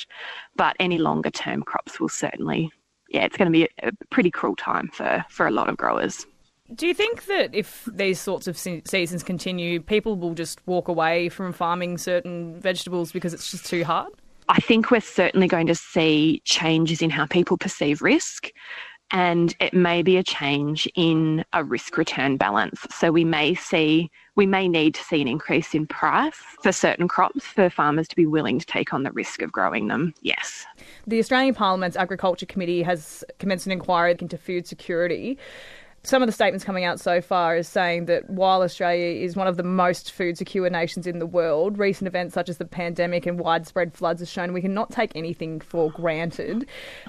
But any longer term crops will certainly, yeah, it's going to be a, a pretty cruel time for, for a lot of growers. Do you think that if these sorts of seasons continue, people will just walk away from farming certain vegetables because it's just too hard? I think we're certainly going to see changes in how people perceive risk and it may be a change in a risk return balance. So we may see, we may need to see an increase in price for certain crops for farmers to be willing to take on the risk of growing them. Yes. The Australian Parliament's Agriculture Committee has commenced an inquiry into food security some of the statements coming out so far is saying that while Australia is one of the most food secure nations in the world, recent events such as the pandemic and widespread floods have shown we cannot take anything for granted.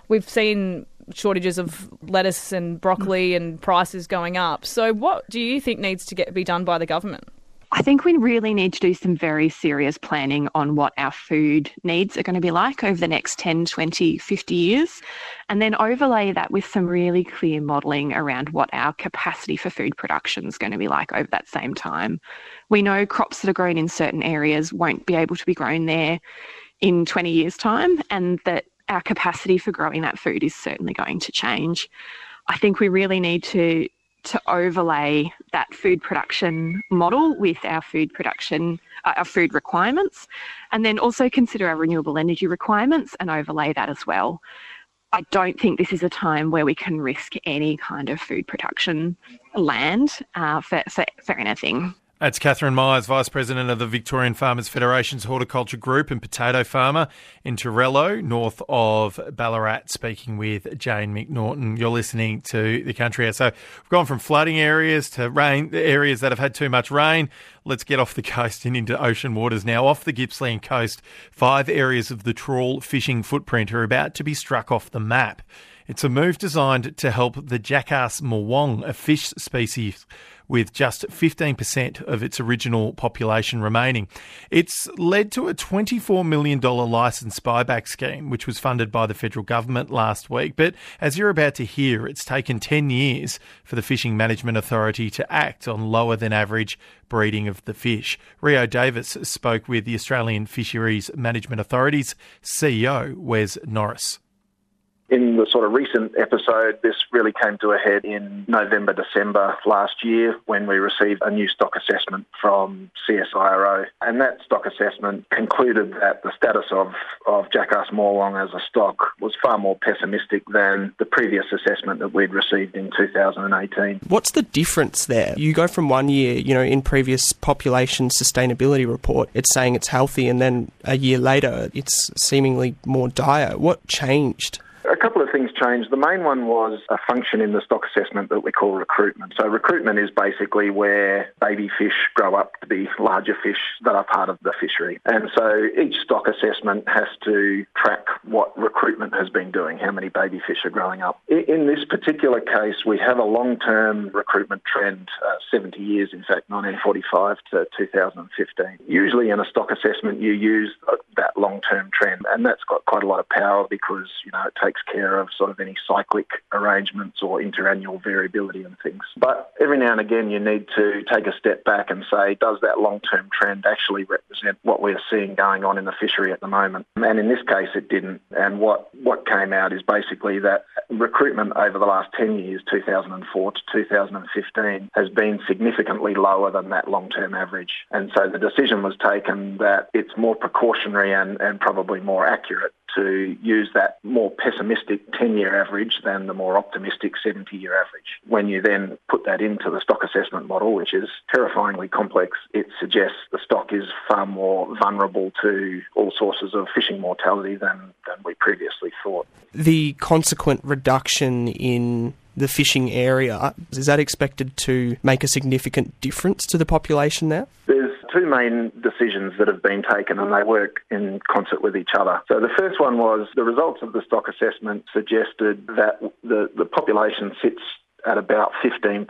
We've seen shortages of lettuce and broccoli mm. and prices going up. So, what do you think needs to get be done by the government? I think we really need to do some very serious planning on what our food needs are going to be like over the next 10, 20, 50 years, and then overlay that with some really clear modelling around what our capacity for food production is going to be like over that same time. We know crops that are grown in certain areas won't be able to be grown there in 20 years' time, and that our capacity for growing that food is certainly going to change. I think we really need to to overlay that food production model with our food production, uh, our food requirements, and then also consider our renewable energy requirements and overlay that as well. I don't think this is a time where we can risk any kind of food production land uh, for, for, for anything. That's Catherine Myers, Vice President of the Victorian Farmers Federation's Horticulture Group and potato farmer in Tourello, north of Ballarat, speaking with Jane McNaughton. You're listening to the country. So we've gone from flooding areas to rain areas that have had too much rain. Let's get off the coast and into ocean waters now. Off the Gippsland coast, five areas of the trawl fishing footprint are about to be struck off the map. It's a move designed to help the jackass morwong, a fish species with just 15% of its original population remaining. It's led to a $24 million licence buyback scheme, which was funded by the federal government last week. But as you're about to hear, it's taken 10 years for the Fishing Management Authority to act on lower than average breeding of the fish. Rio Davis spoke with the Australian Fisheries Management Authority's CEO, Wez Norris. In the sort of recent episode, this really came to a head in November, December last year when we received a new stock assessment from CSIRO. And that stock assessment concluded that the status of, of Jackass Morwong as a stock was far more pessimistic than the previous assessment that we'd received in 2018. What's the difference there? You go from one year, you know, in previous population sustainability report, it's saying it's healthy, and then a year later, it's seemingly more dire. What changed? A couple of things changed. The main one was a function in the stock assessment that we call recruitment. So, recruitment is basically where baby fish grow up to be larger fish that are part of the fishery. And so, each stock assessment has to track what recruitment has been doing, how many baby fish are growing up. In this particular case, we have a long term recruitment trend, uh, 70 years, in fact, 1945 to 2015. Usually, in a stock assessment, you use that long term trend, and that's got quite a lot of power because, you know, it takes care of sort of any cyclic arrangements or interannual variability and things. But every now and again, you need to take a step back and say, does that long term trend actually represent what we're seeing going on in the fishery at the moment? And in this case, it didn't. And what, what came out is basically that recruitment over the last 10 years, 2004 to 2015, has been significantly lower than that long term average. And so the decision was taken that it's more precautionary and, and probably more accurate to use that more pessimistic 10 year average than the more optimistic 70 year average. When you then put that into the stock assessment model, which is terrifyingly complex, it suggests the stock is far more vulnerable to all sources of fishing mortality than, than we previously thought. The consequent reduction in the fishing area, is that expected to make a significant difference to the population there? There's two main decisions that have been taken and they work in concert with each other. So the first one was the results of the stock assessment suggested that the, the population sits at about 15%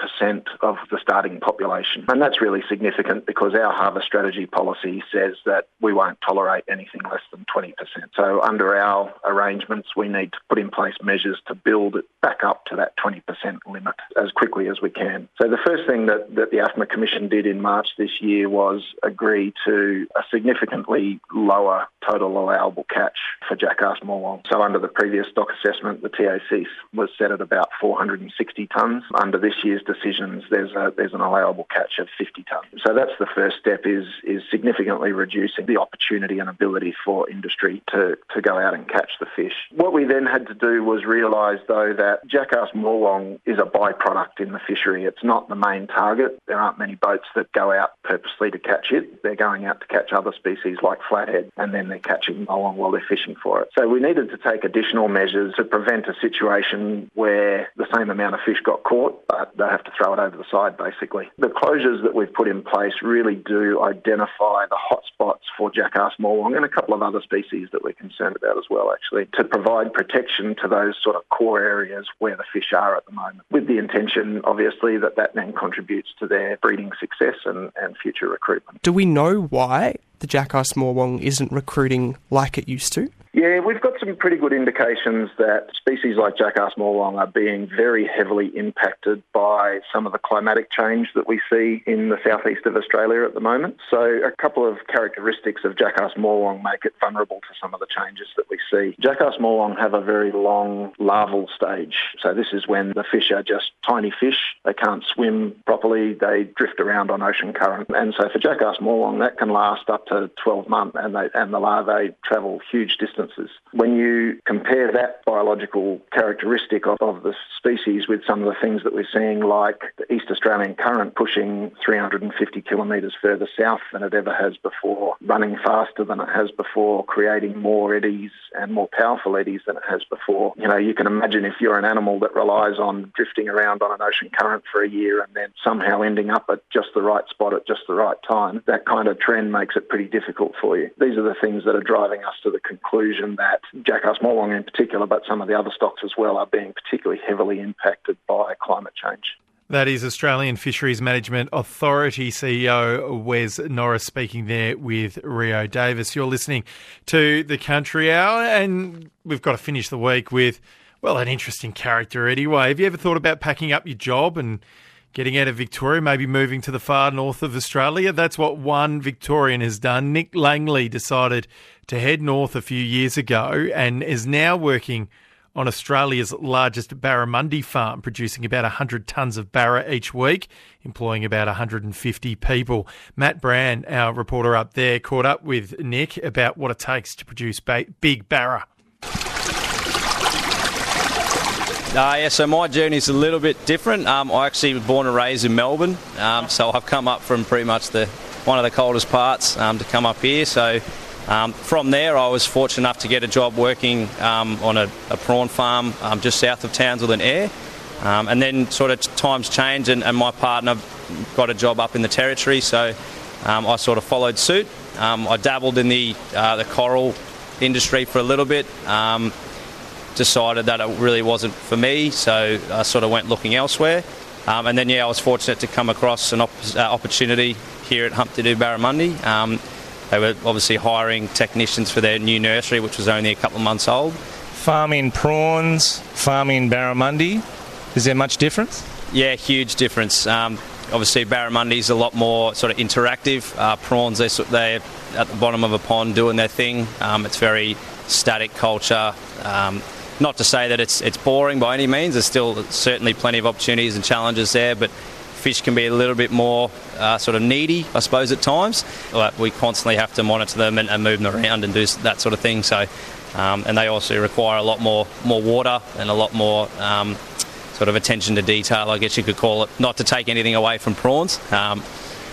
of the starting population. And that's really significant because our harvest strategy policy says that we won't tolerate anything less than 20%. So under our arrangements, we need to put in place measures to build it back up to that 20% limit as quickly as we can. So the first thing that, that the AFMA Commission did in March this year was agree to a significantly lower total allowable catch for Jackass Morwong. So under the previous stock assessment, the TAC was set at about 460 tonnes tonnes. Under this year's decisions, there's a, there's an allowable catch of 50 tonnes. So that's the first step is is significantly reducing the opportunity and ability for industry to, to go out and catch the fish. What we then had to do was realise though that jackass morwong is a byproduct in the fishery. It's not the main target. There aren't many boats that go out purposely to catch it. They're going out to catch other species like flathead and then they're catching morwong while they're fishing for it. So we needed to take additional measures to prevent a situation where the same amount of fish got caught, but they have to throw it over the side basically. The closures that we've put in place really do identify the hotspots for jackass morwong and a couple of other species that we're concerned about as well actually to provide protection to those sort of core areas where the fish are at the moment with the intention obviously that that then contributes to their breeding success and, and future recruitment. Do we know why the jackass morwong isn't recruiting like it used to? Yeah, we've got some pretty good indications that species like Jackass Morwong are being very heavily impacted by some of the climatic change that we see in the southeast of Australia at the moment. So, a couple of characteristics of Jackass Morwong make it vulnerable to some of the changes that we see. Jackass Morwong have a very long larval stage. So, this is when the fish are just tiny fish. They can't swim properly, they drift around on ocean current. And so, for Jackass Morwong, that can last up to 12 months and, they, and the larvae travel huge distances when you compare that biological characteristic of, of the species with some of the things that we're seeing, like the East Australian current pushing 350 kilometres further south than it ever has before, running faster than it has before, creating more eddies and more powerful eddies than it has before. You know, you can imagine if you're an animal that relies on drifting around on an ocean current for a year and then somehow ending up at just the right spot at just the right time, that kind of trend makes it pretty difficult for you. These are the things that are driving us to the conclusion that Jackass Morwong in particular, but some of the other stocks as well, are being particularly heavily impacted by climate change. That is Australian Fisheries Management Authority CEO Wez Norris speaking there with Rio Davis. You're listening to the Country Hour, and we've got to finish the week with, well, an interesting character anyway. Have you ever thought about packing up your job and getting out of Victoria, maybe moving to the far north of Australia? That's what one Victorian has done. Nick Langley decided to head north a few years ago and is now working on Australia's largest barramundi farm, producing about 100 tonnes of barra each week, employing about 150 people. Matt Brann, our reporter up there, caught up with Nick about what it takes to produce big barra. Uh, yeah, so my journey is a little bit different. Um, I actually was born and raised in Melbourne, um, so I've come up from pretty much the one of the coldest parts um, to come up here. So um, from there, I was fortunate enough to get a job working um, on a, a, prawn farm um, just south of Townsville and Ayr. and then sort of times changed, and, and, my partner got a job up in the territory, so I sort of followed suit. I dabbled in the uh, the coral industry for a little bit decided that it really wasn't for me, so I sort of went looking elsewhere. Um, and then, yeah, I was fortunate to come across an op- uh, opportunity here at Humpty Doo Barramundi. Um, they were obviously hiring technicians for their new nursery, which was only a couple of months old. Farming prawns, farming barramundi, is there much difference? Yeah, huge difference. Um, obviously, barramundi is a lot more sort of interactive. Uh, prawns, they're, they're, at the bottom of a pond doing their thing. Um, it's very static culture. Um, not to say that it's it's boring by any means. There's still certainly plenty of opportunities and challenges there, but fish can be a little bit more uh, sort of needy, I suppose, at times. we constantly have to monitor them and, and, move them around and do that sort of thing. So, um, and they also require a lot more more water and a lot more. Um, sort of attention to detail, I guess you could call it. Not to take anything away from prawns. Um,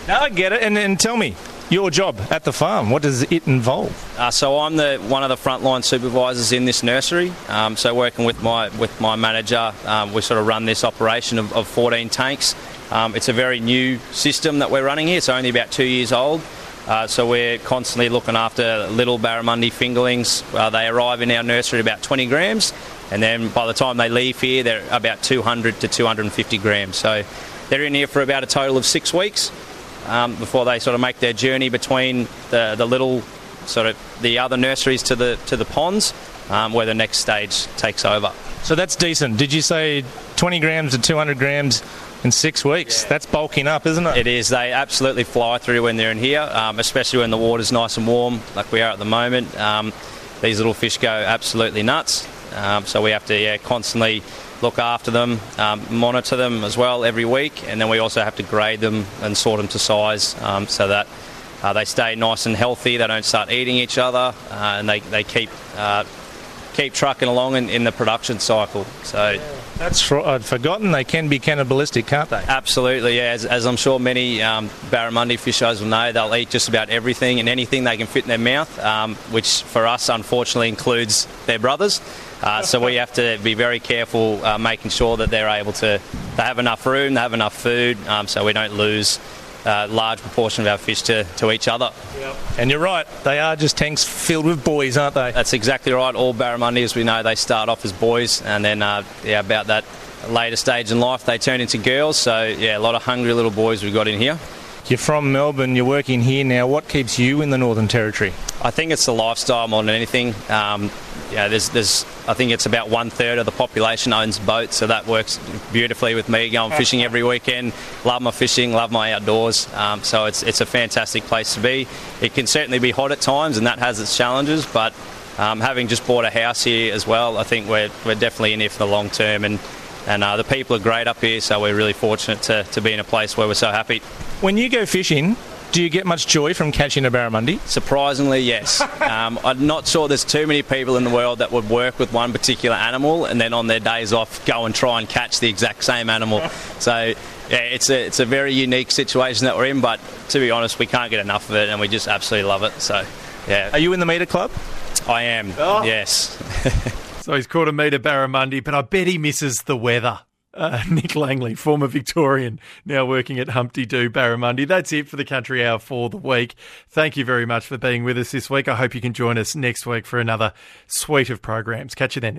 no, I get it. And, and tell me, your job at the farm? What does it involve? Uh, so I'm the one of the frontline supervisors in this nursery. Um, so working with my with my manager, um, we sort of run this operation of, of 14 tanks. Um, it's a very new system that we're running here. It's only about two years old. Uh, so we're constantly looking after little barramundi fingerlings. Uh, they arrive in our nursery at about 20 grams, and then by the time they leave here, they're about 200 to 250 grams. So they're in here for about a total of six weeks um, before they sort of make their journey between the, the little sort of the other nurseries to the to the ponds, um, where the next stage takes over. So that's decent. Did you say 20 grams to 200 grams in six weeks? Yeah. That's bulking up, isn't it? It is. They absolutely fly through when they're in here, um, especially when the water's nice and warm, like we are at the moment. Um, these little fish go absolutely nuts. Um, so we have to yeah, constantly look after them, um, monitor them as well every week, and then we also have to grade them and sort them to size um, so that uh, they stay nice and healthy. They don't start eating each other, uh, and they, they keep uh, keep trucking along in, in, the production cycle. So that's I'd forgotten. They can be cannibalistic, can't they? Absolutely, yeah. As, as I'm sure many um, barramundi fishers will know, they'll eat just about everything and anything they can fit in their mouth, um, which for us, unfortunately, includes their brothers. Uh, so we have to be very careful uh, making sure that they're able to they have enough room, they have enough food, um, so we don't lose uh, large proportion of our fish to, to each other. Yep. And you're right, they are just tanks filled with boys, aren't they? That's exactly right. All barramundi, as we know, they start off as boys, and then uh, yeah, about that later stage in life, they turn into girls. So yeah, a lot of hungry little boys we've got in here. You're from Melbourne, you're working here now. What keeps you in the Northern Territory? I think it's the lifestyle more than anything. Um, yeah, there's, there's, I think it's about one third of the population owns boats, so that works beautifully with me. Going fishing every weekend, love my fishing, love my outdoors. Um, so it's it's a fantastic place to be. It can certainly be hot at times, and that has its challenges. But um, having just bought a house here as well, I think we're we're definitely in here for the long term, and and uh, the people are great up here. So we're really fortunate to, to be in a place where we're so happy. When you go fishing, do you get much joy from catching a barramundi? Surprisingly, yes. um, I'm not sure there's too many people in the world that would work with one particular animal and then on their days off go and try and catch the exact same animal. so, yeah, it's a, it's a very unique situation that we're in, but to be honest, we can't get enough of it and we just absolutely love it. So, yeah. Are you in the meter club? I am, Oh. yes. So he's caught a metre barramundi, but I bet he misses the weather. Uh, Nick Langley, former Victorian, now working at Humpty Doo Barramundi. That's it for the Country Hour for the week. Thank you very much for being with us this week. I hope you can join us next week for another suite of programs. Catch you then.